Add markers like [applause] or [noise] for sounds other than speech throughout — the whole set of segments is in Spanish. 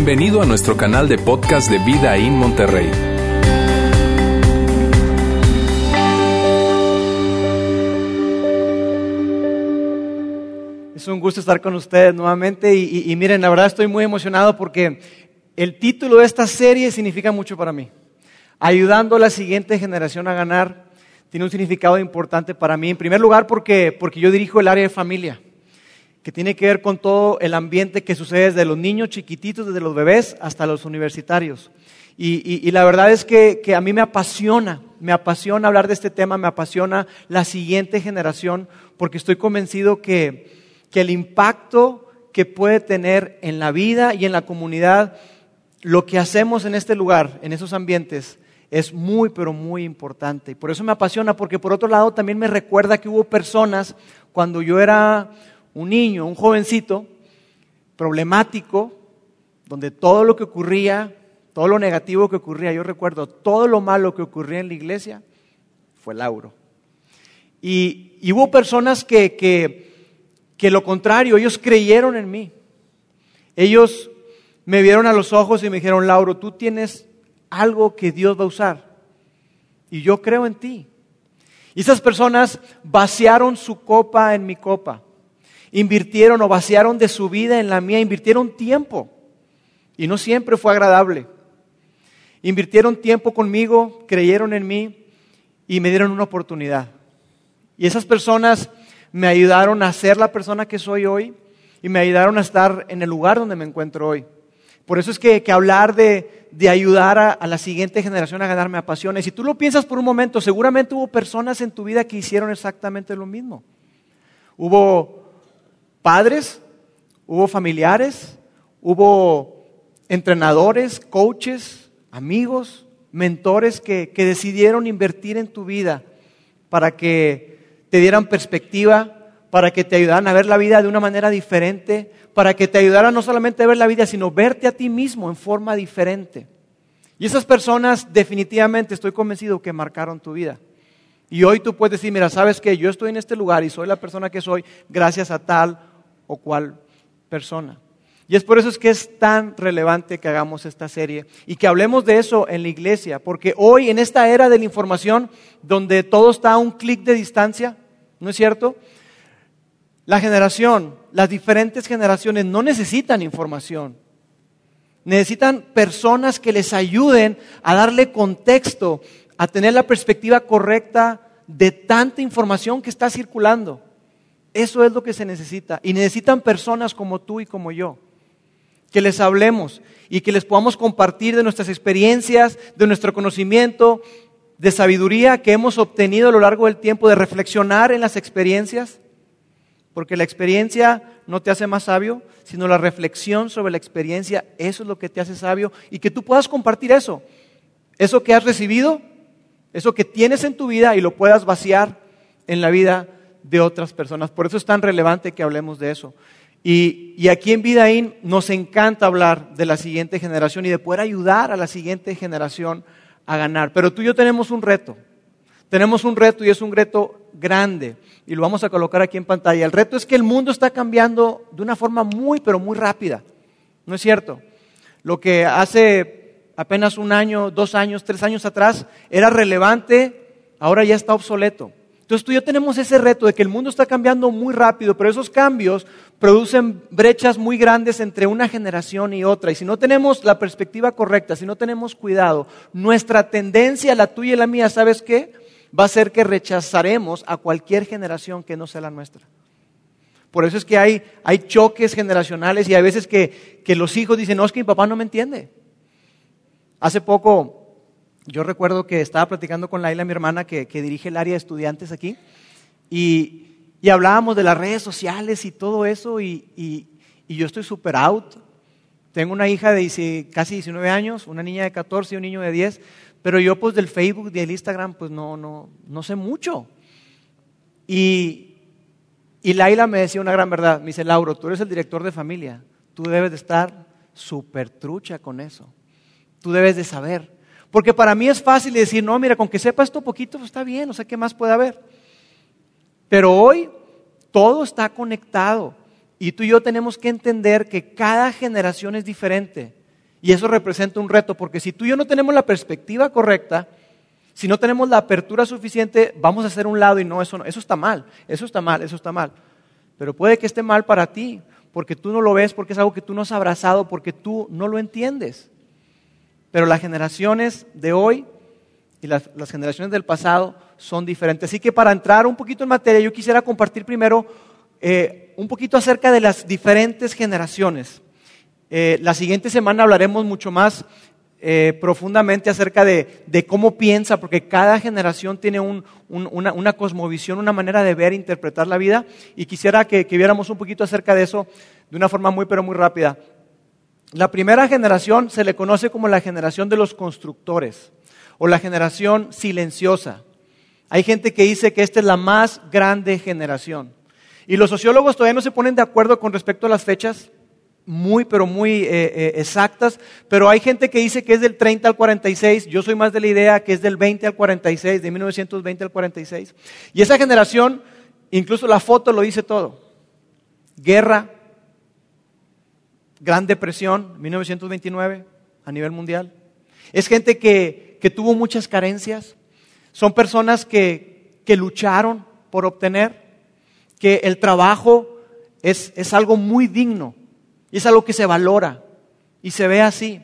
Bienvenido a nuestro canal de podcast de Vida en Monterrey. Es un gusto estar con ustedes nuevamente y, y miren, la verdad estoy muy emocionado porque el título de esta serie significa mucho para mí. Ayudando a la siguiente generación a ganar tiene un significado importante para mí. En primer lugar, porque, porque yo dirijo el área de familia, que tiene que ver con todo el ambiente que sucede desde los niños chiquititos, desde los bebés hasta los universitarios. Y, la verdad es que, que, a mí me apasiona, me apasiona hablar de este tema, me apasiona la siguiente generación, porque estoy convencido que, que el impacto que puede tener en la vida y en la comunidad lo que hacemos en este lugar, en esos ambientes, es muy, pero muy importante. Y por eso me apasiona, porque por otro lado también me recuerda que hubo personas cuando yo era un niño, un jovencito, problemático, donde todo lo que ocurría, todo lo negativo que ocurría, yo recuerdo, todo lo malo que ocurría en la iglesia, fue Lauro. Y, y hubo personas que, que, que lo contrario, ellos creyeron en mí. Ellos me vieron a los ojos y me dijeron, Lauro, tú tienes algo que Dios va a usar. Y yo creo en ti. Y esas personas vaciaron su copa en mi copa. Invirtieron o vaciaron de su vida en la mía, invirtieron tiempo. Y no siempre fue agradable. Invirtieron tiempo conmigo, creyeron en mí y me dieron una oportunidad. Y esas personas me ayudaron a ser la persona que soy hoy y me ayudaron a estar en el lugar donde me encuentro hoy. Por eso es que, que hablar de, de ayudar a, a, la siguiente generación a ganar me apasiona. Y si tú lo piensas por un momento, seguramente hubo personas en tu vida que hicieron exactamente lo mismo. Hubo padres, hubo familiares, hubo entrenadores, coaches, amigos, mentores que, que decidieron invertir en tu vida para que te dieran perspectiva, para que te ayudaran a ver la vida de una manera diferente, para que te ayudaran no solamente a ver la vida, sino verte a ti mismo en forma diferente. Y esas personas definitivamente estoy convencido que marcaron tu vida. Y hoy tú puedes decir, mira, sabes que yo estoy en este lugar y soy la persona que soy gracias a tal o cual persona. Y es por eso es que es tan relevante que hagamos esta serie y que hablemos de eso en la iglesia, porque hoy en esta era de la información donde todo está a un clic de distancia, ¿no es cierto? La generación, las diferentes generaciones no necesitan información. Necesitan personas que les ayuden a darle contexto, a tener la perspectiva correcta de tanta información que está circulando. Eso es lo que se necesita. Y necesitan personas como tú y como yo, que les hablemos y que les podamos compartir de nuestras experiencias, de nuestro conocimiento, de sabiduría que hemos obtenido a lo largo del tiempo, de reflexionar en las experiencias porque la experiencia no te hace más sabio, sino la reflexión sobre la experiencia, eso es lo que te hace sabio y que tú puedas compartir eso, eso que has recibido, eso que tienes en tu vida y lo puedas vaciar en la vida de otras personas. Por eso es tan relevante que hablemos de eso. Y, y aquí en Vidaín nos encanta hablar de la siguiente generación y de poder ayudar a la siguiente generación a ganar. Pero tú y yo tenemos un reto. Tenemos un reto y es un reto grande y lo vamos a colocar aquí en pantalla. El reto es que el mundo está cambiando de una forma muy, pero muy rápida. ¿No es cierto? Lo que hace apenas un año, dos años, tres años atrás era relevante, ahora ya está obsoleto. Entonces tú y yo tenemos ese reto de que el mundo está cambiando muy rápido, pero esos cambios producen brechas muy grandes entre una generación y otra. Y si no tenemos la perspectiva correcta, si no tenemos cuidado, nuestra tendencia, la tuya y la mía, ¿sabes qué? va a ser que rechazaremos a cualquier generación que no sea la nuestra. Por eso es que hay, hay choques generacionales y hay veces que, que, los hijos dicen, no, es que mi papá no me entiende. Hace poco, yo recuerdo que estaba platicando con Laila, mi hermana, que, dirige el área de estudiantes aquí, y, hablábamos de las redes sociales y todo eso, y, yo estoy super out. Tengo una hija de casi 19 años, una niña de 14 y un niño de 10, pero yo pues del Facebook del Instagram pues no, no, no sé mucho. Y, y Laila me decía una gran verdad, me dice, Lauro, tú eres el director de familia, tú debes de estar súper trucha con eso, tú debes de saber. Porque para mí es fácil decir, no, mira, con que sepa esto poquito, pues está bien, no sé qué más puede haber. Pero hoy todo está conectado y tú y yo tenemos que entender que cada generación es diferente Y eso representa un reto, porque si tú y yo no tenemos la perspectiva correcta, si no tenemos la apertura suficiente, vamos a hacer un lado y no, eso, no, eso está mal, eso está mal, eso está mal. Pero puede que esté mal para ti, porque tú no lo ves, porque es algo que tú no has abrazado, porque tú no lo entiendes. Pero las generaciones de hoy y las, generaciones del pasado son diferentes. Así que para entrar un poquito en materia, yo quisiera compartir primero eh, un poquito acerca de las diferentes generaciones. Eh, la siguiente semana hablaremos mucho más eh, profundamente acerca de, cómo piensa, porque cada generación tiene una, cosmovisión, una manera de ver e interpretar la vida, y quisiera que, que viéramos un poquito acerca de eso de una forma muy, pero muy rápida. La primera generación se le conoce como la generación de los constructores o la generación silenciosa. Hay gente que dice que esta es la más grande generación. Y los sociólogos todavía no se ponen de acuerdo con respecto a las fechas muy, pero muy eh, eh, exactas, pero hay gente que dice que es del 30 al 46, yo soy más de la idea que es del 20 al 46, de 1920 al 46. Y esa generación, incluso la foto lo dice todo. Guerra, Gran Depresión, 1929, a nivel mundial. Es gente que, tuvo muchas carencias, son personas que, que lucharon por obtener, que el trabajo es, es algo muy digno y es algo que se valora y se ve así.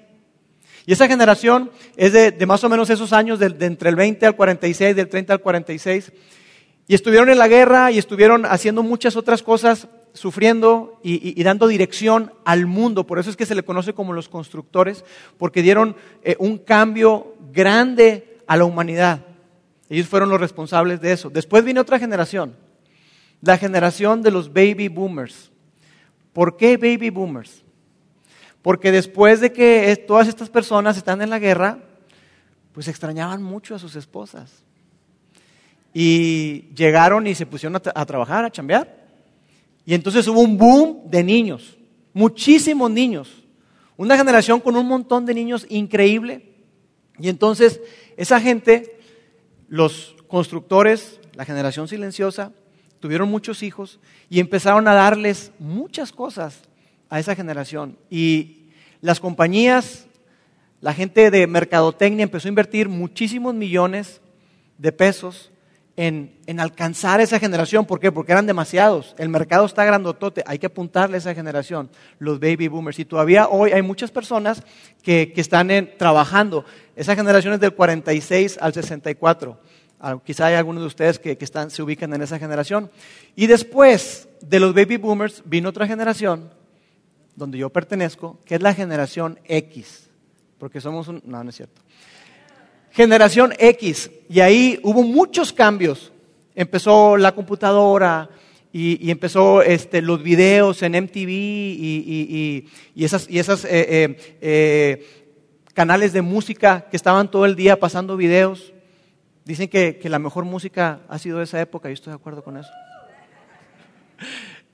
Y esa generación es de, más o menos esos años, de, entre el 20 al 46, del 30 al 46. Y estuvieron en la guerra y estuvieron haciendo muchas otras cosas, sufriendo y, dando dirección al mundo. Por eso es que se le conoce como los constructores, porque dieron eh, un cambio grande a la humanidad. Ellos fueron los responsables de eso. Después vino otra generación, la generación de los baby boomers. ¿Por qué baby boomers? Porque después de que todas estas personas están en la guerra, pues extrañaban mucho a sus esposas. Y llegaron y se pusieron a, trabajar, a chambear. Y entonces hubo un boom de niños, muchísimos niños. Una generación con un montón de niños increíble. Y entonces esa gente, los constructores, la generación silenciosa, tuvieron muchos hijos y empezaron a darles muchas cosas a esa generación. Y las compañías, la gente de mercadotecnia empezó a invertir muchísimos millones de pesos en, alcanzar esa generación. ¿Por qué? Porque eran demasiados. El mercado está grandotote. Hay que apuntarle a esa generación, los baby boomers. Y todavía hoy hay muchas personas que, están trabajando. Esa generación es del 46 al 64. Ah, quizá hay algunos de ustedes que, se ubican en esa generación. Y después de los baby boomers vino otra generación, donde yo pertenezco, que es la generación X. Porque somos un... No, no es cierto. Generación X. Y ahí hubo muchos cambios. Empezó la computadora, y, empezó este, los videos en MTV y, esas, eh, eh, eh, canales de música que estaban todo el día pasando videos. Dicen que, la mejor música ha sido esa época, y estoy de acuerdo con eso.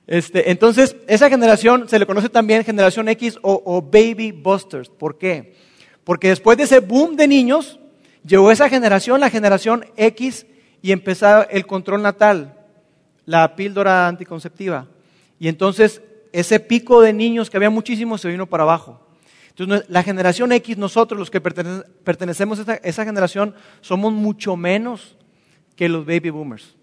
Este, entonces, esa generación se le conoce también generación X o, Baby Busters. ¿Por qué? Porque después de ese boom de niños, llegó esa generación, la generación X, y empezó el control natal, la píldora anticonceptiva. Y entonces ese pico de niños que había muchísimos se vino para abajo. Entonces, la generación X, nosotros los que pertenecemos a esa, generación, somos mucho menos que los baby boomers.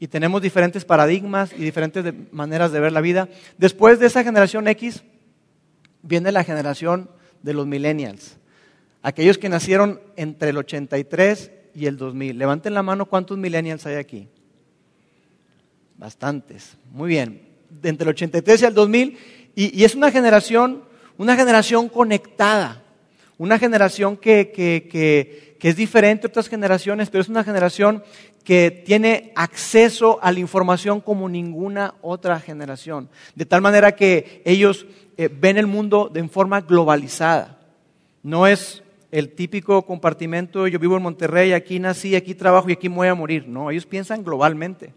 Y tenemos diferentes paradigmas y diferentes maneras de ver la vida. Después de esa generación X, viene la generación de los millennials. Aquellos que nacieron entre el 83 y el 2000. Levanten la mano cuántos millennials hay aquí. Bastantes. Muy bien. Entre el 83 y el 2000. y es una generación una generación conectada, una generación que, es diferente a otras generaciones, pero es una generación que tiene acceso a la información como ninguna otra generación. De tal manera que ellos eh, ven el mundo de forma globalizada. No es el típico compartimento, yo vivo en Monterrey, aquí nací, aquí trabajo y aquí voy a morir. No, ellos piensan globalmente.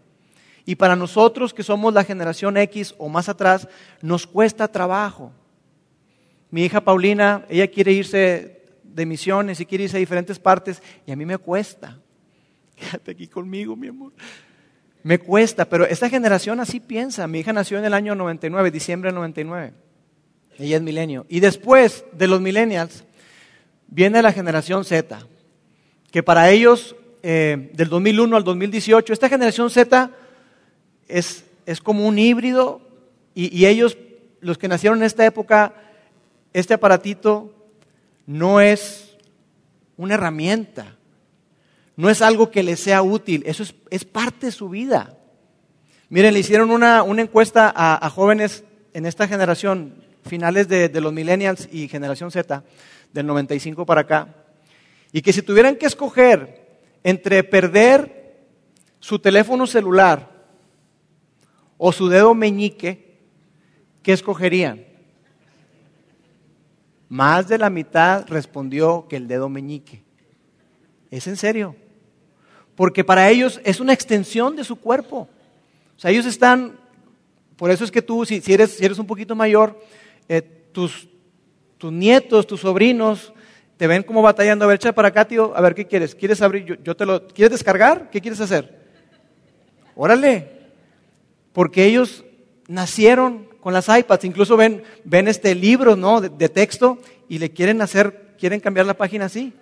Y para nosotros que somos la generación X o más atrás, nos cuesta trabajo. Mi hija Paulina, ella quiere irse de misiones y quiere irse a diferentes partes y a mí me cuesta. [laughs] Quédate aquí conmigo, mi amor. Me cuesta, pero esta generación así piensa. Mi hija nació en el año 99, diciembre del 99. Ella es milenio. Y después de los millennials viene la generación Z, que para ellos, eh, del 2001 al 2018, esta generación Z es, como un híbrido y, ellos, los que nacieron en esta época, este aparatito no es una herramienta, no es algo que les sea útil, eso es, parte de su vida. Miren, le hicieron una, encuesta a, a, jóvenes en esta generación, finales de, de, los millennials y generación Z, del 95 para acá, y que si tuvieran que escoger entre perder su teléfono celular o su dedo meñique, ¿qué escogerían? Más de la mitad respondió que el dedo meñique. Es en serio. Porque para ellos es una extensión de su cuerpo. O sea, ellos están, por eso es que tú, si, eres, si eres, un poquito mayor, eh, tus, tus, nietos, tus sobrinos, te ven como batallando. A ver, echa para acá, tío, a ver, ¿qué quieres? ¿Quieres abrir? Yo, te lo, ¿Quieres descargar? ¿Qué quieres hacer? Órale. Porque ellos nacieron con las iPads, incluso ven, ven este libro ¿no? de, de, texto y le quieren hacer, quieren cambiar la página así.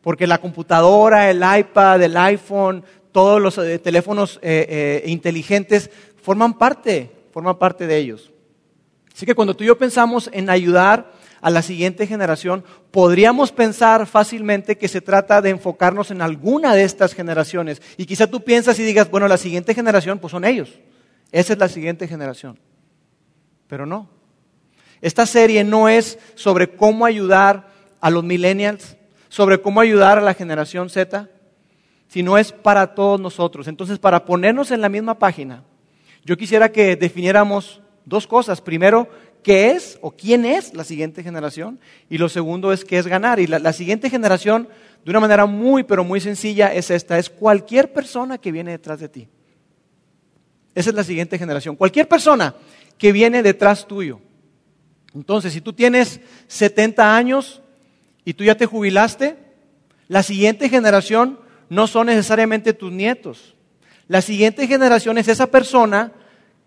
Porque la computadora, el iPad, el iPhone, todos los eh, teléfonos eh, eh, inteligentes forman parte, forman parte de ellos. Así que cuando tú y yo pensamos en ayudar a la siguiente generación, podríamos pensar fácilmente que se trata de enfocarnos en alguna de estas generaciones. Y quizá tú piensas y digas, bueno, la siguiente generación, pues son ellos. Esa es la siguiente generación. Pero no. Esta serie no es sobre cómo ayudar a los millennials, sobre cómo ayudar a la generación Z, sino es para todos nosotros. Entonces, para ponernos en la misma página, yo quisiera que definiéramos dos cosas. Primero, qué es o quién es la siguiente generación. Y lo segundo es qué es ganar. Y la, la siguiente generación, de una manera muy, pero muy sencilla, es esta. Es cualquier persona que viene detrás de ti. Esa es la siguiente generación. Cualquier persona que viene detrás tuyo. Entonces, si tú tienes 70 años y tú ya te jubilaste, la siguiente generación no son necesariamente tus nietos. La siguiente generación es esa persona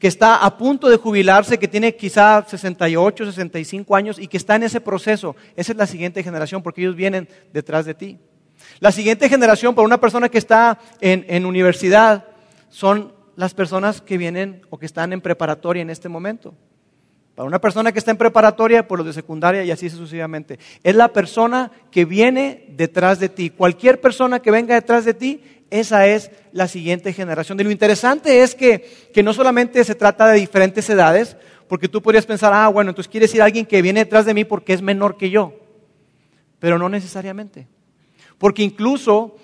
que está a punto de jubilarse, que tiene quizá 68, 65 años y que está en ese proceso. Esa es la siguiente generación porque ellos vienen detrás de ti. La siguiente generación para una persona que está en, en universidad son las personas que vienen o que están en preparatoria en este momento. Para una persona que está en preparatoria, por los de secundaria y así sucesivamente. Es la persona que viene detrás de ti. Cualquier persona que venga detrás de ti, esa es la siguiente generación. Y lo interesante es que, que no solamente se trata de diferentes edades, porque tú podrías pensar, ah, bueno, entonces quiere decir alguien que viene detrás de mí porque es menor que yo. Pero no necesariamente. Porque incluso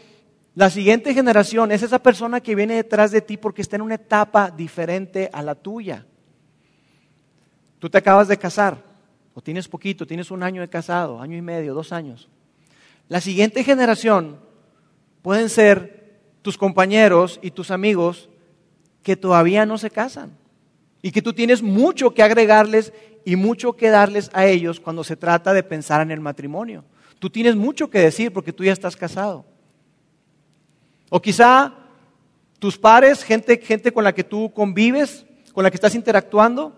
la siguiente generación es esa persona que viene detrás de ti porque está en una etapa diferente a la tuya. Tú te acabas de casar, o tienes poquito, tienes un año de casado, año y medio, dos años. La siguiente generación pueden ser tus compañeros y tus amigos que todavía no se casan y que tú tienes mucho que agregarles y mucho que darles a ellos cuando se trata de pensar en el matrimonio. Tú tienes mucho que decir porque tú ya estás casado. O quizá tus pares, gente, gente con la que tú convives, con la que estás interactuando,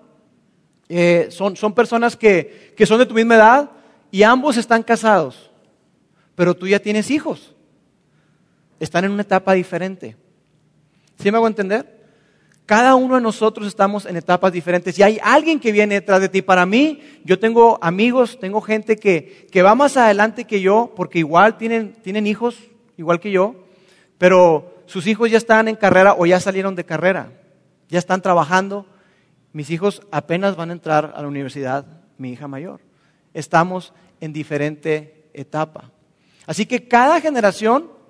eh, son, son, personas que, que son de tu misma edad y ambos están casados, pero tú ya tienes hijos. Están en una etapa diferente. ¿Sí me hago entender? Cada uno de nosotros estamos en etapas diferentes y hay alguien que viene detrás de ti. Para mí, yo tengo amigos, tengo gente que, que va más adelante que yo, porque igual tienen, tienen hijos, igual que yo, pero sus hijos ya están en carrera o ya salieron de carrera, ya están trabajando, mis hijos apenas van a entrar a la universidad, mi hija mayor. Estamos en diferente etapa. Así que cada generación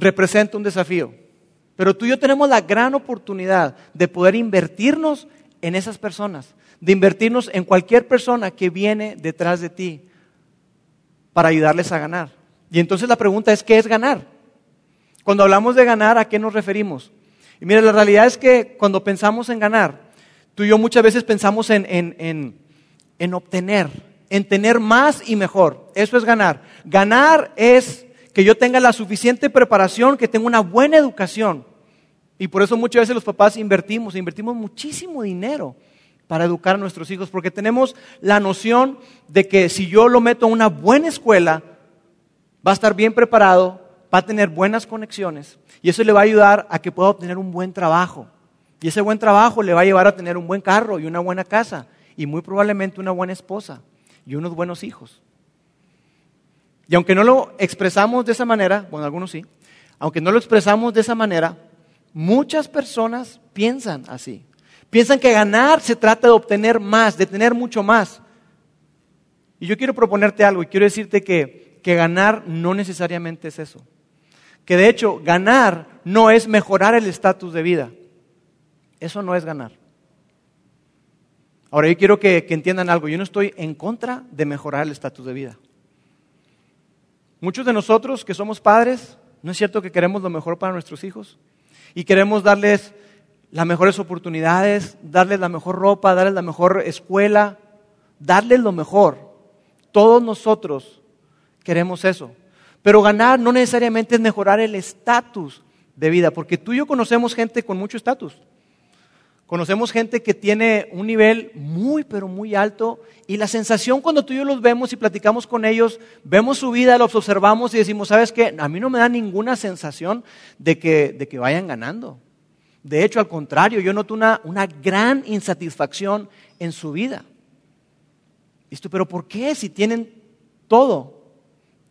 representa un desafío. Pero tú y yo tenemos la gran oportunidad de poder invertirnos en esas personas, de invertirnos en cualquier persona que viene detrás de ti para ayudarles a ganar. Y entonces la pregunta es, ¿qué es ganar? Cuando hablamos de ganar, ¿a qué nos referimos? Y mira, la realidad es que cuando pensamos en ganar, tú y yo muchas veces pensamos en, en, en, en obtener, en tener más y mejor. Eso es ganar. Ganar es que yo tenga la suficiente preparación, que tenga una buena educación. Y por eso muchas veces los papás invertimos, invertimos muchísimo dinero para educar a nuestros hijos, porque tenemos la noción de que si yo lo meto a una buena escuela, va a estar bien preparado, va a tener buenas conexiones y eso le va a ayudar a que pueda obtener un buen trabajo. Y ese buen trabajo le va a llevar a tener un buen carro y una buena casa y muy probablemente una buena esposa y unos buenos hijos. Y aunque no lo expresamos de esa manera, bueno, algunos sí, aunque no lo expresamos de esa manera, muchas personas piensan así. Piensan que ganar se trata de obtener más, de tener mucho más. Y yo quiero proponerte algo y quiero decirte que, que ganar no necesariamente es eso. Que de hecho ganar no es mejorar el estatus de vida. Eso no es ganar. Ahora yo quiero que, que entiendan algo. Yo no estoy en contra de mejorar el estatus de vida. Muchos de nosotros que somos padres, ¿no es cierto que queremos lo mejor para nuestros hijos? Y queremos darles las mejores oportunidades, darles la mejor ropa, darles la mejor escuela, darles lo mejor. Todos nosotros queremos eso. Pero ganar no necesariamente es mejorar el estatus de vida, porque tú y yo conocemos gente con mucho estatus. Conocemos gente que tiene un nivel muy, pero muy alto y la sensación cuando tú y yo los vemos y platicamos con ellos, vemos su vida, los observamos y decimos, ¿sabes qué? A mí no me da ninguna sensación de que, de que vayan ganando. De hecho, al contrario, yo noto una, una gran insatisfacción en su vida. ¿Listo? Pero ¿por qué? Si tienen todo,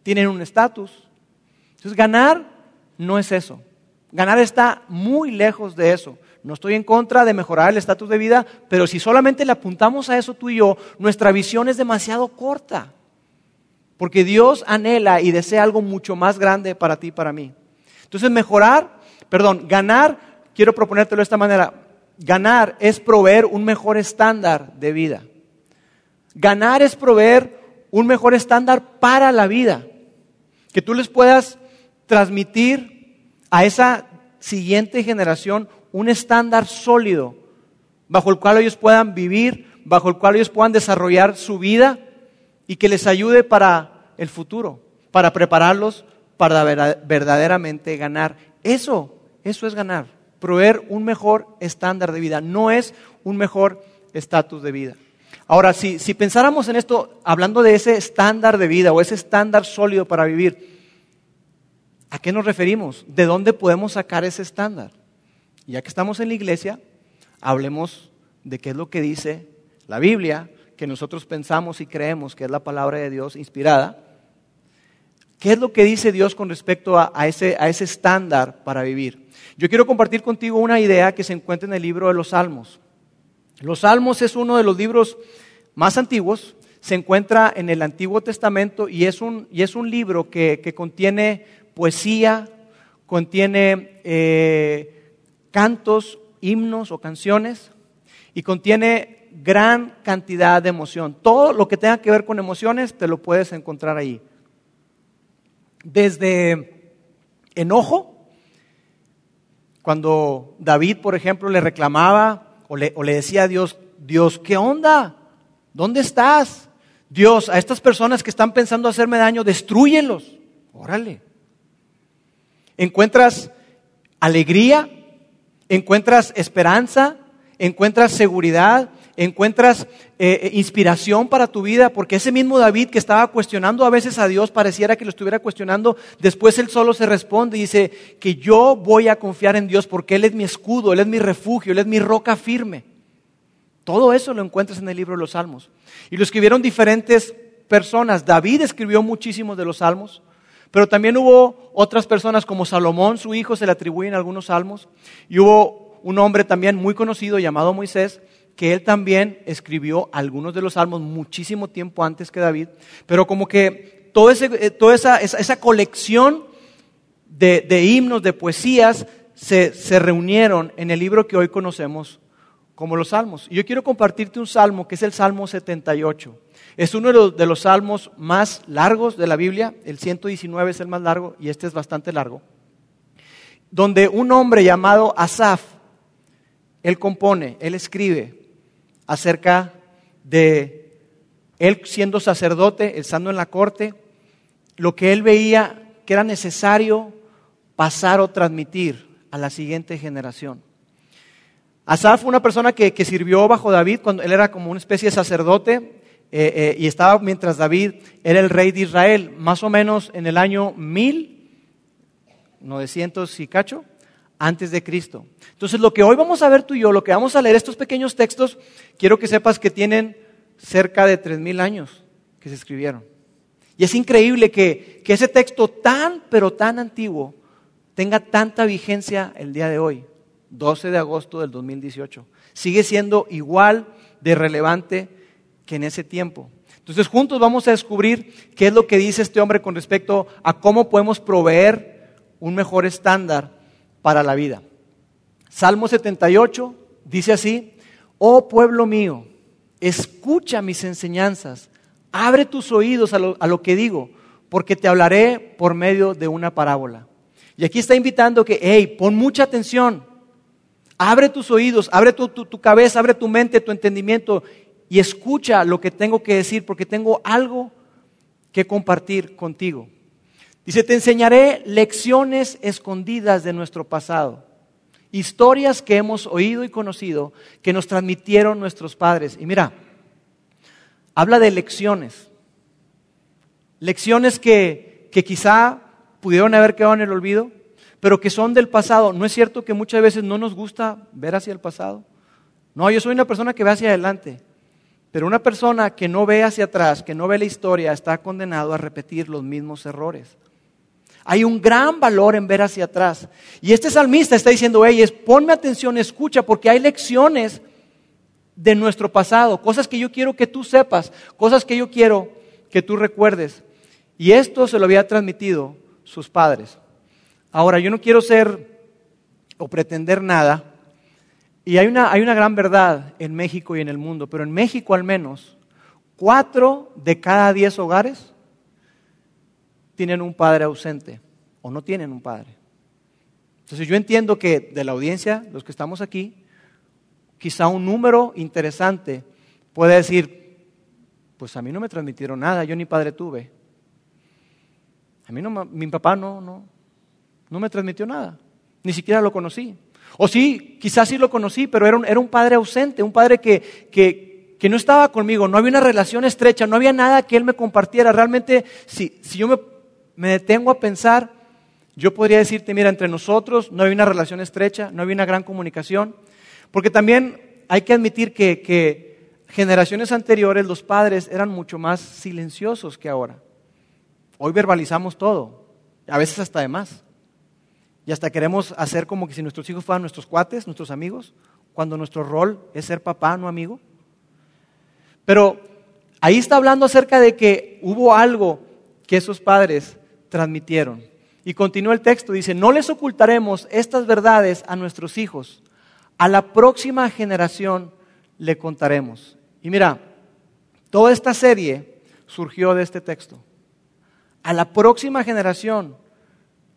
tienen un estatus. Entonces, ganar no es eso. Ganar está muy lejos de eso. No estoy en contra de mejorar el estatus de vida, pero si solamente le apuntamos a eso tú y yo, nuestra visión es demasiado corta. Porque Dios anhela y desea algo mucho más grande para ti y para mí. Entonces, mejorar, perdón, ganar quiero proponértelo de esta manera. Ganar es proveer un mejor estándar de vida. Ganar es proveer un mejor estándar para la vida. Que tú les puedas transmitir a esa siguiente generación un estándar sólido bajo el cual ellos puedan vivir, bajo el cual ellos puedan desarrollar su vida y que les ayude para el futuro, para prepararlos para verdaderamente ganar. Eso, eso es ganar proveer un mejor estándar de vida, no es un mejor estatus de vida. Ahora, si, si pensáramos en esto, hablando de ese estándar de vida o ese estándar sólido para vivir, ¿a qué nos referimos? ¿De dónde podemos sacar ese estándar? Ya que estamos en la iglesia, hablemos de qué es lo que dice la Biblia, que nosotros pensamos y creemos que es la palabra de Dios inspirada. ¿Qué es lo que dice Dios con respecto a, a, ese, a ese estándar para vivir? Yo quiero compartir contigo una idea que se encuentra en el libro de los Salmos. Los Salmos es uno de los libros más antiguos, se encuentra en el Antiguo Testamento y es un, y es un libro que, contiene poesía, contiene eh, cantos, himnos o canciones y contiene gran cantidad de emoción. Todo lo que tenga que ver con emociones te lo puedes encontrar ahí. Desde enojo, cuando David, por ejemplo, le reclamaba o le, decía a Dios, Dios, ¿qué onda? ¿Dónde estás? Dios, a estas personas que están pensando hacerme daño, destruyenlos. Órale. Encuentras alegría, encuentras esperanza, encuentras seguridad, encuentras eh, eh, inspiración para tu vida, porque ese mismo David que estaba cuestionando a veces a Dios, pareciera que lo estuviera cuestionando, después él solo se responde y dice que yo voy a confiar en Dios porque Él es mi escudo, Él es mi refugio, Él es mi roca firme. Todo eso lo encuentras en el libro de los Salmos. Y lo escribieron diferentes personas. David escribió muchísimos de los Salmos, pero también hubo otras personas como Salomón, su hijo, se le atribuyen algunos salmos, y hubo un hombre también muy conocido llamado Moisés, que él también escribió algunos de los salmos muchísimo tiempo antes que David, pero como que todo eh, toda esa, esa, colección de, himnos, de poesías, se, se, reunieron en el libro que hoy conocemos como los salmos. Y yo quiero compartirte un salmo que es el Salmo 78. Es uno de los, salmos más largos de la Biblia, el 119 es el más largo y este es bastante largo, donde un hombre llamado Asaf, él compone, él escribe acerca de él siendo sacerdote, estando en la corte, lo que él veía que era necesario pasar o transmitir a la siguiente generación. Asaf fue una persona que, sirvió bajo David cuando él era como una especie de sacerdote eh, y estaba mientras David era el rey de Israel, más o menos en el año 1900 y cacho, antes de Cristo. Entonces lo que hoy vamos a ver tú y yo, lo que vamos a leer, estos pequeños textos, quiero que sepas que tienen cerca de 3.000 años que se escribieron. Y es increíble que, que ese texto tan, pero tan antiguo, tenga tanta vigencia el día de hoy. 12 de agosto del 2018. Sigue siendo igual de relevante que en ese tiempo. Entonces juntos vamos a descubrir qué es lo que dice este hombre con respecto a cómo podemos proveer un mejor estándar para la vida. Salmo 78 dice así, oh pueblo mío, escucha mis enseñanzas, abre tus oídos a lo, que digo, porque te hablaré por medio de una parábola. Y aquí está invitando que, hey, pon mucha atención, Abre tus oídos, abre tu, cabeza, abre tu mente, tu entendimiento y escucha lo que tengo que decir porque tengo algo que compartir contigo. Dice, te enseñaré lecciones escondidas de nuestro pasado, historias que hemos oído y conocido, que nos transmitieron nuestros padres. Y mira, habla de lecciones, lecciones que, que quizá pudieron haber quedado en el olvido, pero que son del pasado. ¿No es cierto que muchas veces no nos gusta ver hacia el pasado? No, yo soy una persona que ve hacia adelante, pero una persona que no ve hacia atrás, que no ve la historia, está condenado a repetir los mismos errores. Hay un gran valor en ver hacia atrás. Y este salmista está diciendo, es ponme atención, escucha, porque hay lecciones de nuestro pasado, cosas que yo quiero que tú sepas, cosas que yo quiero que tú recuerdes. Y esto se lo había transmitido sus padres. Ahora, yo no quiero ser o pretender nada, y hay una, hay una gran verdad en México y en el mundo, pero en México al menos, cuatro de cada diez hogares tienen un padre ausente o no tienen un padre. Entonces yo entiendo que de la audiencia, los que estamos aquí, quizá un número interesante puede decir, pues a mí no me transmitieron nada, yo ni padre tuve. A mí no, mi papá no, no, no me transmitió nada. Ni siquiera lo conocí. O sí, quizás sí lo conocí, pero era un, era un padre ausente, un padre que, que, que, no estaba conmigo, no había una relación estrecha, no había nada que él me compartiera. Realmente, si, si yo me, me detengo a pensar, yo podría decirte, mira, entre nosotros no había una relación estrecha, no había una gran comunicación, porque también hay que admitir que, que generaciones anteriores los padres eran mucho más silenciosos que ahora. Hoy verbalizamos todo, a veces hasta de más. Y hasta queremos hacer como que si nuestros hijos fueran nuestros cuates, nuestros amigos, cuando nuestro rol es ser papá, no amigo. Pero ahí está hablando acerca de que hubo algo que esos padres transmitieron. Y continúa el texto, dice, no les ocultaremos estas verdades a nuestros hijos, a la próxima generación le contaremos. Y mira, toda esta serie surgió de este texto. A la próxima generación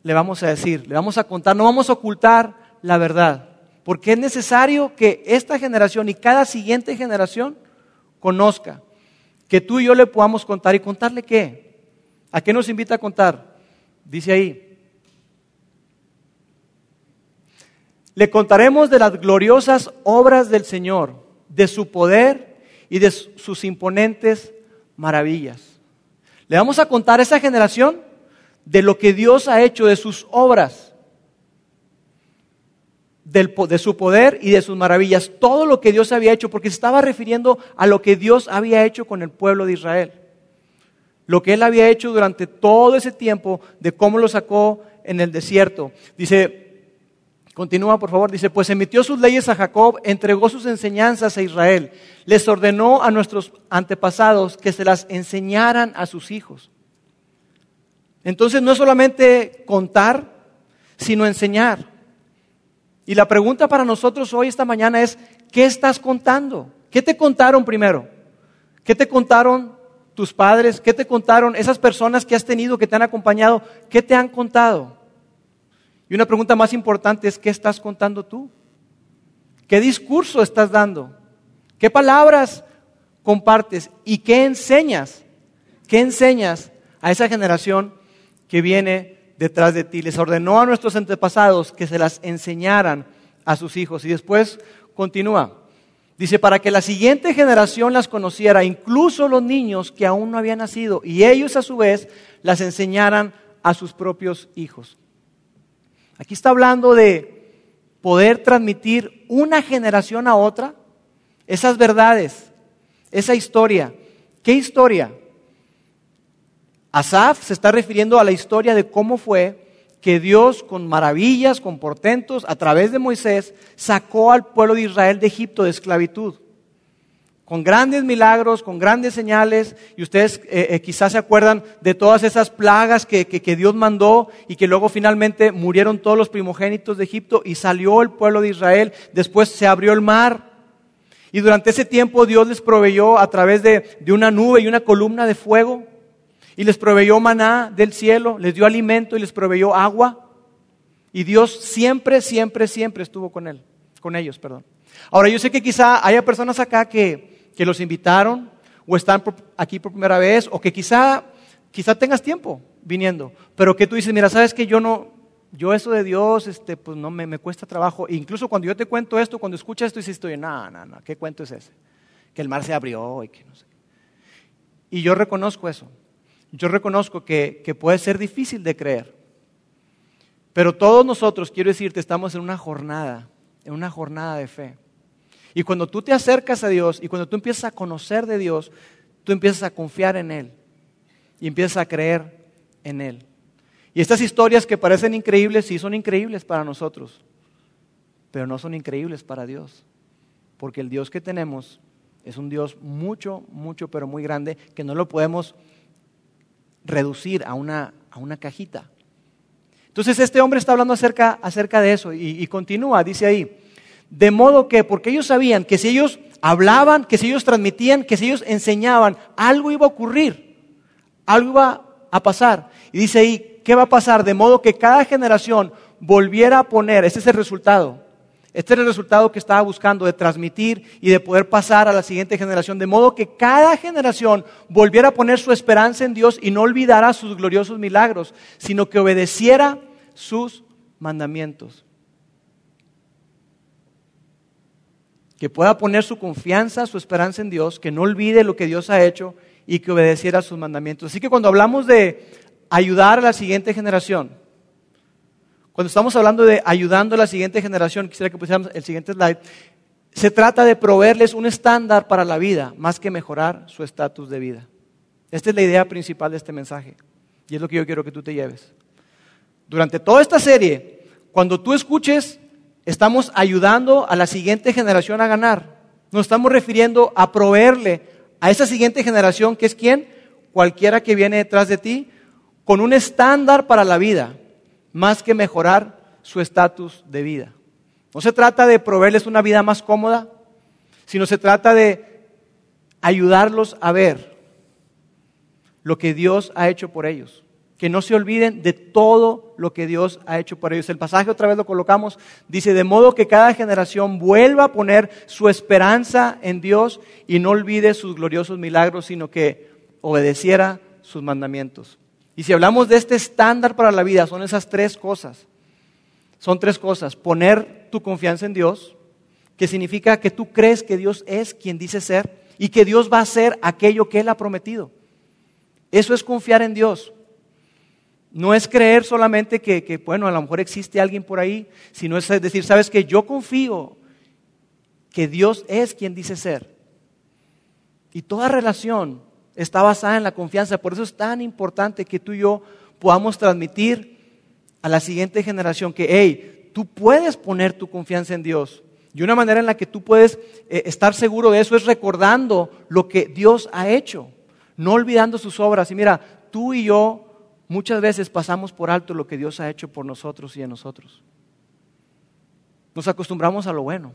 le vamos a decir, le vamos a contar, no vamos a ocultar la verdad, porque es necesario que esta generación y cada siguiente generación conozca, que tú y yo le podamos contar y contarle qué. ¿A qué nos invita a contar? Dice ahí, le contaremos de las gloriosas obras del Señor, de su poder y de sus imponentes maravillas. Le vamos a contar a esa generación de lo que Dios ha hecho, de sus obras, de su poder y de sus maravillas, todo lo que Dios había hecho, porque se estaba refiriendo a lo que Dios había hecho con el pueblo de Israel. Lo que Él había hecho durante todo ese tiempo, de cómo lo sacó en el desierto. Dice, Continúa, por favor. Dice, pues emitió sus leyes a Jacob, entregó sus enseñanzas a Israel, les ordenó a nuestros antepasados que se las enseñaran a sus hijos. Entonces no es solamente contar, sino enseñar. Y la pregunta para nosotros hoy, esta mañana, es, ¿qué estás contando? ¿Qué te contaron primero? ¿Qué te contaron tus padres? ¿Qué te contaron esas personas que has tenido, que te han acompañado? ¿Qué te han contado? Y una pregunta más importante es, ¿qué estás contando tú? ¿Qué discurso estás dando? ¿Qué palabras compartes? ¿Y qué enseñas? ¿Qué enseñas a esa generación que viene detrás de ti. Les ordenó a nuestros antepasados que se las enseñaran a sus hijos. Y después continúa. Dice, para que la siguiente generación las conociera, incluso los niños que aún no habían nacido, y ellos a su vez las enseñaran a sus propios hijos. Aquí está hablando de poder transmitir una generación a otra esas verdades, esa historia. ¿Qué historia? Asaf se está refiriendo a la historia de cómo fue que Dios con maravillas, con portentos, a través de Moisés, sacó al pueblo de Israel de Egipto de esclavitud. Con grandes milagros, con grandes señales, y ustedes eh, eh, quizás se acuerdan de todas esas plagas que, que Dios mandó y que luego finalmente murieron todos los primogénitos de Egipto y salió el pueblo de Israel. Después se abrió el mar, y durante ese tiempo Dios les proveyó a través de, de, una nube y una columna de fuego y les proveyó maná del cielo, les dio alimento y les proveyó agua. Y Dios siempre, siempre, siempre estuvo con él, con ellos, perdón. Ahora yo sé que quizá haya personas acá que, que los invitaron o están aquí por primera vez o que quizá, quizá tengas tiempo viniendo, pero que tú dices, mira, sabes que yo no, yo eso de Dios, este, pues no me, me cuesta trabajo. E incluso cuando yo te cuento esto, cuando escuchas esto, dices, estoy, no, no, no, ¿qué cuento es ese? Que el mar se abrió y que no sé. Y yo reconozco eso yo reconozco que, puede ser difícil de creer. Pero todos nosotros, quiero decirte, estamos en una jornada, en una jornada de fe. Y cuando tú te acercas a Dios y cuando tú empiezas a conocer de Dios, tú empiezas a confiar en Él y empiezas a creer en Él. Y estas historias que parecen increíbles, sí son increíbles para nosotros, pero no son increíbles para Dios. Porque el Dios que tenemos es un Dios mucho, mucho, pero muy grande, que no lo podemos reducir a una, a una cajita. Entonces este hombre está hablando acerca, acerca de eso y, continúa, dice ahí, de modo que, porque ellos sabían que si ellos hablaban, que si ellos transmitían, que si ellos enseñaban, algo iba a ocurrir, algo iba a pasar. Y dice ahí, ¿qué va a pasar? De modo que cada generación volviera a poner, ese es el resultado, este es el resultado que estaba buscando de transmitir y de poder pasar a la siguiente generación, de modo que cada generación volviera a poner su esperanza en Dios y no olvidara sus gloriosos milagros, sino que obedeciera sus mandamientos. Que pueda poner su confianza, su esperanza en Dios, que no olvide lo que Dios ha hecho y que obedeciera sus mandamientos. Así que cuando hablamos de ayudar a la siguiente generación, cuando estamos hablando de ayudando a la siguiente generación, quisiera que pusiéramos el siguiente slide, se trata de proveerles un estándar para la vida, más que mejorar su estatus de vida. Esta es la idea principal de este mensaje y es lo que yo quiero que tú te lleves. Durante toda esta serie, cuando tú escuches, estamos ayudando a la siguiente generación a ganar. Nos estamos refiriendo a proveerle a esa siguiente generación, que es quien, cualquiera que viene detrás de ti, con un estándar para la vida más que mejorar su estatus de vida. No se trata de proveerles una vida más cómoda, sino se trata de ayudarlos a ver lo que Dios ha hecho por ellos. Que no se olviden de todo lo que Dios ha hecho por ellos. El pasaje otra vez lo colocamos, dice, de modo que cada generación vuelva a poner su esperanza en Dios y no olvide sus gloriosos milagros, sino que obedeciera sus mandamientos. Y si hablamos de este estándar para la vida, son esas tres cosas. Son tres cosas. Poner tu confianza en Dios, que significa que tú crees que Dios es quien dice ser y que Dios va a hacer aquello que Él ha prometido. Eso es confiar en Dios. No es creer solamente que, bueno, a lo mejor existe alguien por ahí, sino es decir, sabes que yo confío que Dios es quien dice ser. Y toda relación está basada en la confianza. Por eso es tan importante que tú y yo podamos transmitir a la siguiente generación que, hey, tú puedes poner tu confianza en Dios. Y una manera en la que tú puedes eh, estar seguro de eso es recordando lo que Dios ha hecho, no olvidando sus obras. Y mira, tú y yo muchas veces pasamos por alto lo que Dios ha hecho por nosotros y en nosotros. Nos acostumbramos a lo bueno.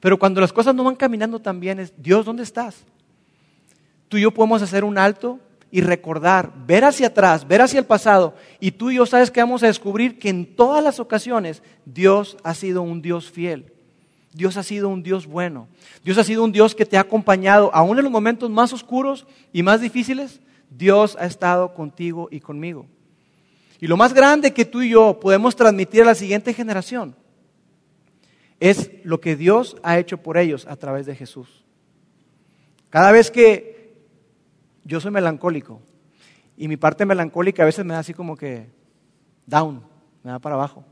Pero cuando las cosas no van caminando tan bien, es, Dios, ¿dónde estás? Tú y yo podemos hacer un alto y recordar, ver hacia atrás, ver hacia el pasado. Y tú y yo sabes que vamos a descubrir que en todas las ocasiones Dios ha sido un Dios fiel. Dios ha sido un Dios bueno. Dios ha sido un Dios que te ha acompañado, aún en los momentos más oscuros y más difíciles. Dios ha estado contigo y conmigo. Y lo más grande que tú y yo podemos transmitir a la siguiente generación es lo que Dios ha hecho por ellos a través de Jesús. Cada vez que yo soy melancólico y mi parte melancólica a veces me da así como que down, me da para abajo.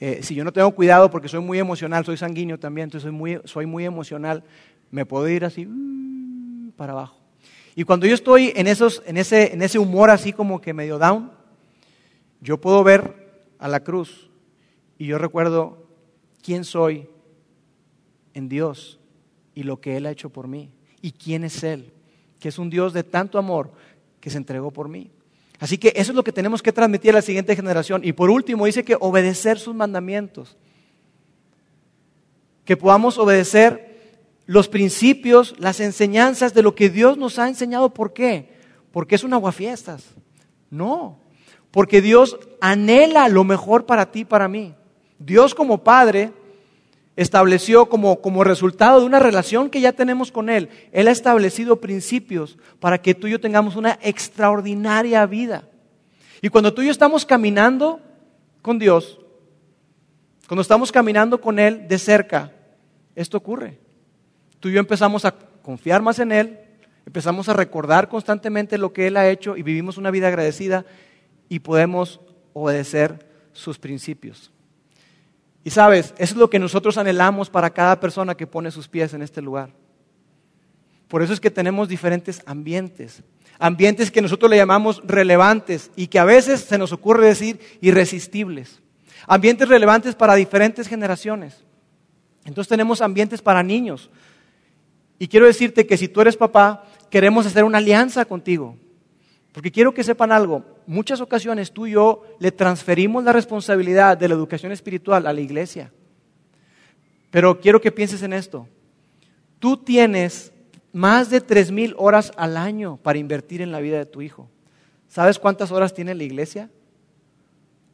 Eh, si yo no tengo cuidado porque soy muy emocional, soy sanguíneo también, entonces soy muy, soy muy emocional, me puedo ir así uh, para abajo. Y cuando yo estoy en, esos, en, ese, en ese humor así como que medio down, yo puedo ver a la cruz y yo recuerdo quién soy en Dios y lo que Él ha hecho por mí y quién es Él, que es un Dios de tanto amor que se entregó por mí. Así que eso es lo que tenemos que transmitir a la siguiente generación. Y por último, dice que obedecer sus mandamientos. Que podamos obedecer los principios, las enseñanzas de lo que Dios nos ha enseñado. ¿Por qué? Porque es un aguafiestas. No, porque Dios anhela lo mejor para ti y para mí. Dios como Padre estableció como, como resultado de una relación que ya tenemos con Él, Él ha establecido principios para que tú y yo tengamos una extraordinaria vida. Y cuando tú y yo estamos caminando con Dios, cuando estamos caminando con Él de cerca, esto ocurre. Tú y yo empezamos a confiar más en Él, empezamos a recordar constantemente lo que Él ha hecho y vivimos una vida agradecida y podemos obedecer sus principios. Y sabes, eso es lo que nosotros anhelamos para cada persona que pone sus pies en este lugar. Por eso es que tenemos diferentes ambientes. Ambientes que nosotros le llamamos relevantes y que a veces se nos ocurre decir irresistibles. Ambientes relevantes para diferentes generaciones. Entonces tenemos ambientes para niños. Y quiero decirte que si tú eres papá, queremos hacer una alianza contigo. Porque quiero que sepan algo, muchas ocasiones tú y yo le transferimos la responsabilidad de la educación espiritual a la iglesia. Pero quiero que pienses en esto. Tú tienes más de tres mil horas al año para invertir en la vida de tu hijo. ¿Sabes cuántas horas tiene la iglesia?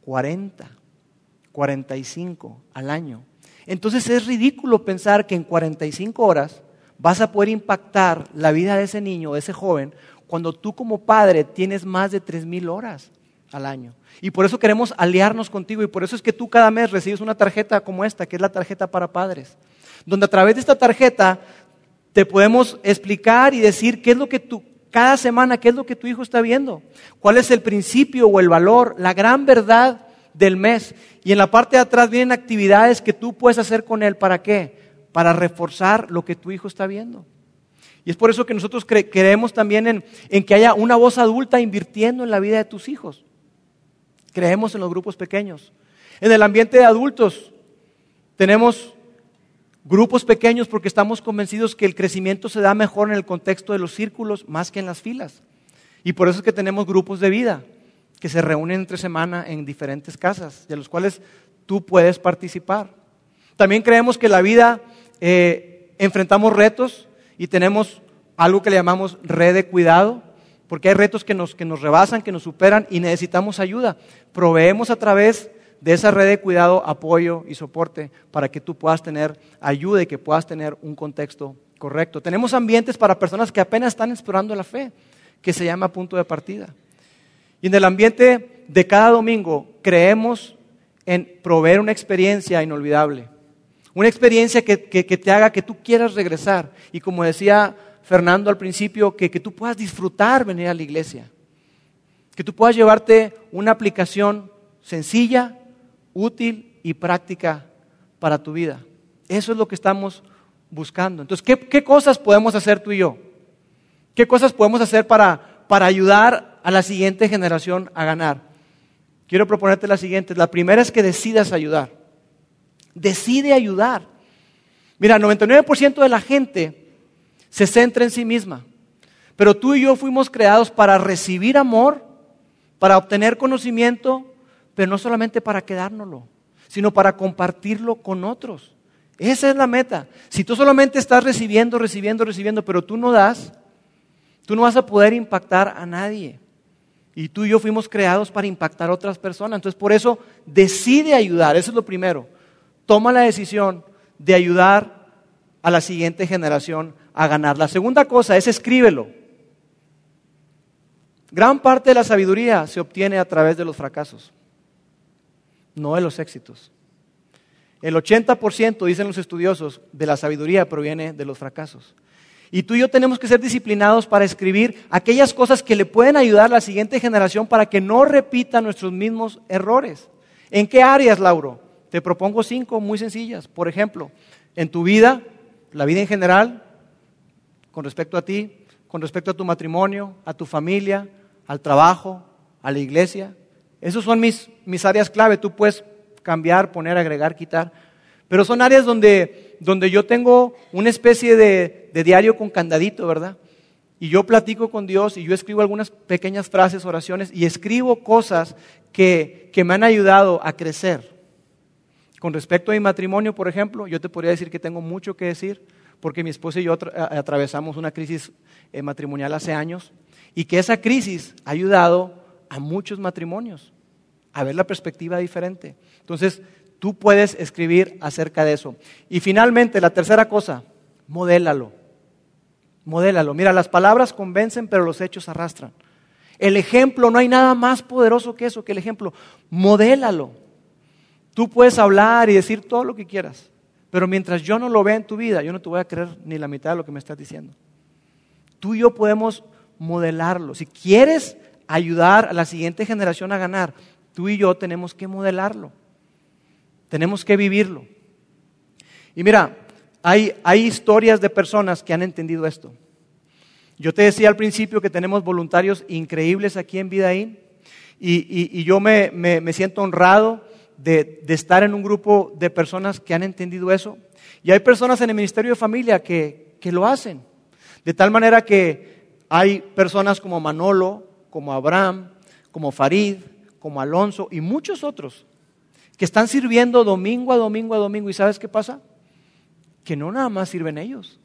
40, 45 al año. Entonces es ridículo pensar que en 45 horas vas a poder impactar la vida de ese niño, de ese joven, cuando tú como padre tienes más de tres mil horas al año. Y por eso queremos aliarnos contigo y por eso es que tú cada mes recibes una tarjeta como esta, que es la tarjeta para padres, donde a través de esta tarjeta te podemos explicar y decir qué es lo que tú, cada semana, qué es lo que tu hijo está viendo, cuál es el principio o el valor, la gran verdad del mes. Y en la parte de atrás vienen actividades que tú puedes hacer con él. ¿Para qué? Para reforzar lo que tu hijo está viendo. Y es por eso que nosotros creemos también en, que haya una voz adulta invirtiendo en la vida de tus hijos. Creemos en los grupos pequeños. En el ambiente de adultos tenemos grupos pequeños porque estamos convencidos que el crecimiento se da mejor en el contexto de los círculos más que en las filas. Y por eso es que tenemos grupos de vida que se reúnen entre semana en diferentes casas, de los cuales tú puedes participar. También creemos que la vida eh, enfrentamos retos y tenemos algo que le llamamos red de cuidado, porque hay retos que nos, que nos rebasan, que nos superan y necesitamos ayuda. Proveemos a través de esa red de cuidado apoyo y soporte para que tú puedas tener ayuda y que puedas tener un contexto correcto. Tenemos ambientes para personas que apenas están explorando la fe, que se llama punto de partida. Y en el ambiente de cada domingo creemos en proveer una experiencia inolvidable. Una experiencia que, te haga que tú quieras regresar. Y como decía Fernando al principio, que, que tú puedas disfrutar venir a la iglesia. Que tú puedas llevarte una aplicación sencilla, útil y práctica para tu vida. Eso es lo que estamos buscando. Entonces, ¿qué, qué cosas podemos hacer tú y yo? ¿Qué cosas podemos hacer para, para ayudar a la siguiente generación a ganar? Quiero proponerte la siguiente. La primera es que decidas ayudar decide ayudar. Mira, el 99% de la gente se centra en sí misma, pero tú y yo fuimos creados para recibir amor, para obtener conocimiento, pero no solamente para quedárnoslo, sino para compartirlo con otros. Esa es la meta. Si tú solamente estás recibiendo, recibiendo, recibiendo, pero tú no das, tú no vas a poder impactar a nadie. Y tú y yo fuimos creados para impactar a otras personas. Entonces, por eso decide ayudar. Eso es lo primero toma la decisión de ayudar a la siguiente generación a ganar. La segunda cosa es escríbelo. Gran parte de la sabiduría se obtiene a través de los fracasos, no de los éxitos. El 80%, dicen los estudiosos, de la sabiduría proviene de los fracasos. Y tú y yo tenemos que ser disciplinados para escribir aquellas cosas que le pueden ayudar a la siguiente generación para que no repita nuestros mismos errores. ¿En qué áreas, Lauro? Te propongo cinco muy sencillas. Por ejemplo, en tu vida, la vida en general, con respecto a ti, con respecto a tu matrimonio, a tu familia, al trabajo, a la iglesia. Esas son mis, mis áreas clave. Tú puedes cambiar, poner, agregar, quitar. Pero son áreas donde, donde yo tengo una especie de, de diario con candadito, ¿verdad? Y yo platico con Dios y yo escribo algunas pequeñas frases, oraciones y escribo cosas que, que me han ayudado a crecer. Con respecto a mi matrimonio, por ejemplo, yo te podría decir que tengo mucho que decir porque mi esposa y yo atravesamos una crisis eh, matrimonial hace años y que esa crisis ha ayudado a muchos matrimonios a ver la perspectiva diferente. Entonces, tú puedes escribir acerca de eso. Y finalmente, la tercera cosa, modélalo. Modélalo. Mira, las palabras convencen, pero los hechos arrastran. El ejemplo, no hay nada más poderoso que eso, que el ejemplo. Modélalo. Tú puedes hablar y decir todo lo que quieras, pero mientras yo no lo vea en tu vida, yo no te voy a creer ni la mitad de lo que me estás diciendo. Tú y yo podemos modelarlo. Si quieres ayudar a la siguiente generación a ganar, tú y yo tenemos que modelarlo. Tenemos que vivirlo. Y mira, hay, historias de personas que han entendido esto. Yo te decía al principio que tenemos voluntarios increíbles aquí en Vidaín y, yo me, siento honrado de, estar en un grupo de personas que han entendido eso. Y hay personas en el Ministerio de Familia que, que lo hacen. De tal manera que hay personas como Manolo, como Abraham, como Farid, como Alonso y muchos otros que están sirviendo domingo a domingo a domingo. ¿Y sabes qué pasa? Que no nada más sirven ellos.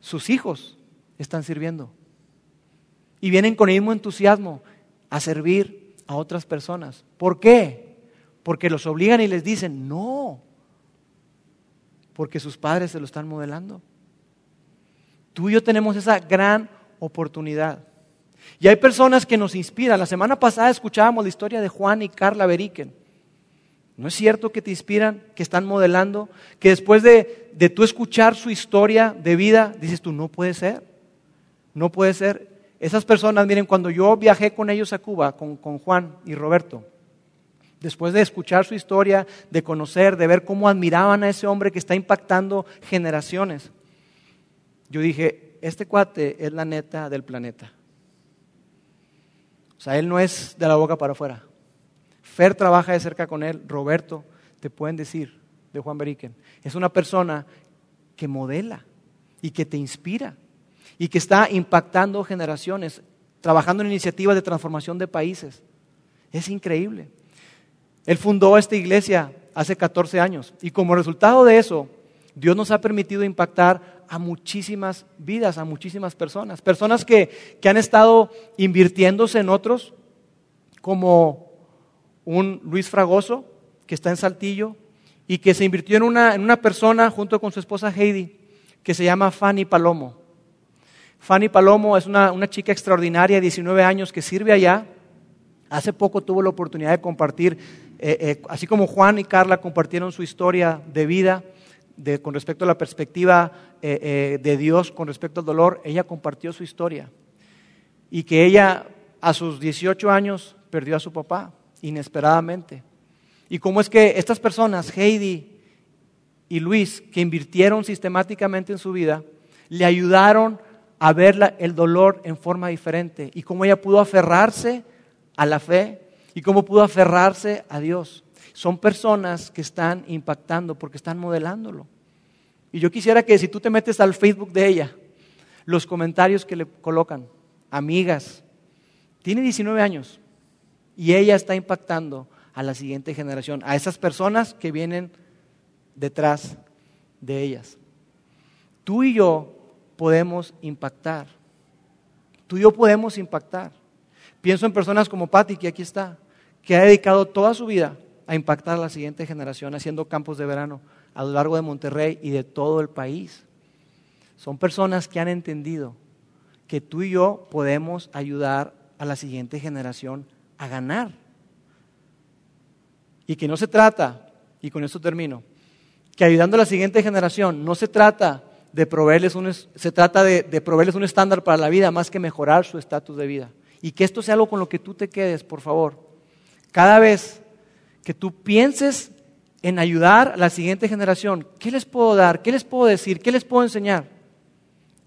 Sus hijos están sirviendo. Y vienen con el mismo entusiasmo a servir a otras personas. ¿Por qué? Porque los obligan y les dicen, no, porque sus padres se lo están modelando. Tú y yo tenemos esa gran oportunidad. Y hay personas que nos inspiran. La semana pasada escuchábamos la historia de Juan y Carla Beriken. ¿No es cierto que te inspiran, que están modelando, que después de, de tú escuchar su historia de vida, dices tú, no puede ser, no puede ser. Esas personas, miren, cuando yo viajé con ellos a Cuba, con, con Juan y Roberto, Después de escuchar su historia, de conocer, de ver cómo admiraban a ese hombre que está impactando generaciones, yo dije, este cuate es la neta del planeta. O sea, él no es de la boca para afuera. Fer trabaja de cerca con él, Roberto, te pueden decir, de Juan Beriken. Es una persona que modela y que te inspira y que está impactando generaciones, trabajando en iniciativas de transformación de países. Es increíble. Él fundó esta iglesia hace 14 años y como resultado de eso, Dios nos ha permitido impactar a muchísimas vidas, a muchísimas personas. Personas que, han estado invirtiéndose en otros, como un Luis Fragoso, que está en Saltillo, y que se invirtió en una, en una persona junto con su esposa Heidi, que se llama Fanny Palomo. Fanny Palomo es una, una chica extraordinaria, 19 años, que sirve allá. Hace poco tuvo la oportunidad de compartir eh, eh, así como Juan y Carla compartieron su historia de vida con respecto a la perspectiva eh, de Dios con respecto al dolor, ella compartió su historia. Y que ella a sus 18 años perdió a su papá inesperadamente. Y cómo es que estas personas, Heidi y Luis, que invirtieron sistemáticamente en su vida, le ayudaron a ver el dolor en forma diferente. Y cómo ella pudo aferrarse a la fe y cómo pudo aferrarse a Dios. Son personas que están impactando porque están modelándolo. Y yo quisiera que si tú te metes al Facebook de ella, los comentarios que le colocan, amigas, tiene 19 años y ella está impactando a la siguiente generación, a esas personas que vienen detrás de ellas. Tú y yo podemos impactar. Tú y yo podemos impactar. Pienso en personas como Patty, que aquí está, que ha dedicado toda su vida a impactar a la siguiente generación haciendo campos de verano a lo largo de Monterrey y de todo el país. Son personas que han entendido que tú y yo podemos ayudar a la siguiente generación a ganar. Y que no se trata y con esto termino, que ayudando a la siguiente generación no se trata de proveerles un, se trata de, de proveerles un estándar para la vida más que mejorar su estatus de vida. Y que esto sea algo con lo que tú te quedes, por favor. Cada vez que tú pienses en ayudar a la siguiente generación, ¿qué les puedo dar? ¿Qué les puedo decir? ¿Qué les puedo enseñar?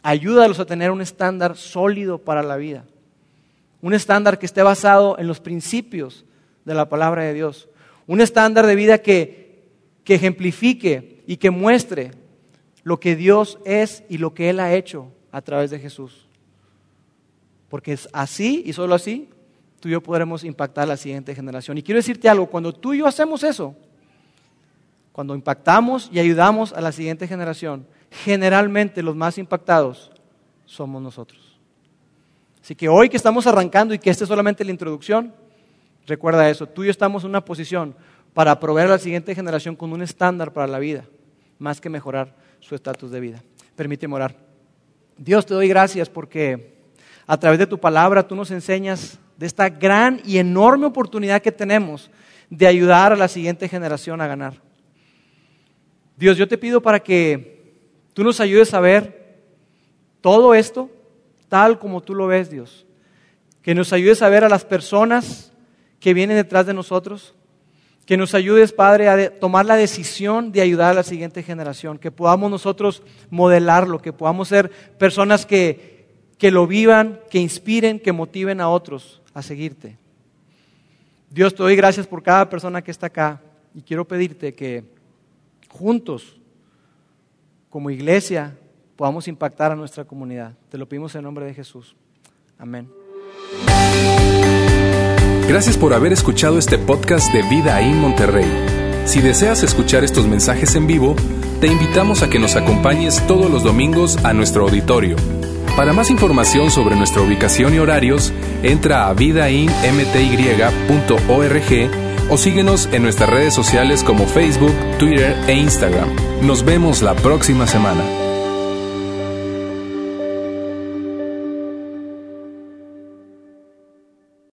Ayúdalos a tener un estándar sólido para la vida. Un estándar que esté basado en los principios de la palabra de Dios. Un estándar de vida que, que ejemplifique y que muestre lo que Dios es y lo que Él ha hecho a través de Jesús. Porque es así y solo así tú y yo podremos impactar a la siguiente generación. Y quiero decirte algo, cuando tú y yo hacemos eso, cuando impactamos y ayudamos a la siguiente generación, generalmente los más impactados somos nosotros. Así que hoy que estamos arrancando y que esta es solamente la introducción, recuerda eso, tú y yo estamos en una posición para proveer a la siguiente generación con un estándar para la vida, más que mejorar su estatus de vida. Permíteme orar. Dios, te doy gracias porque a través de tu palabra tú nos enseñas de esta gran y enorme oportunidad que tenemos de ayudar a la siguiente generación a ganar. Dios, yo te pido para que tú nos ayudes a ver todo esto tal como tú lo ves, Dios. Que nos ayudes a ver a las personas que vienen detrás de nosotros. Que nos ayudes, Padre, a tomar la decisión de ayudar a la siguiente generación. Que podamos nosotros modelarlo, que podamos ser personas que, que lo vivan, que inspiren, que motiven a otros a seguirte. Dios, te doy gracias por cada persona que está acá y quiero pedirte que juntos, como iglesia, podamos impactar a nuestra comunidad. Te lo pedimos en nombre de Jesús. Amén. Gracias por haber escuchado este podcast de Vida en Monterrey. Si deseas escuchar estos mensajes en vivo, te invitamos a que nos acompañes todos los domingos a nuestro auditorio para más información sobre nuestra ubicación y horarios, entra a vidainmty.org o síguenos en nuestras redes sociales como Facebook, Twitter e Instagram. Nos vemos la próxima semana.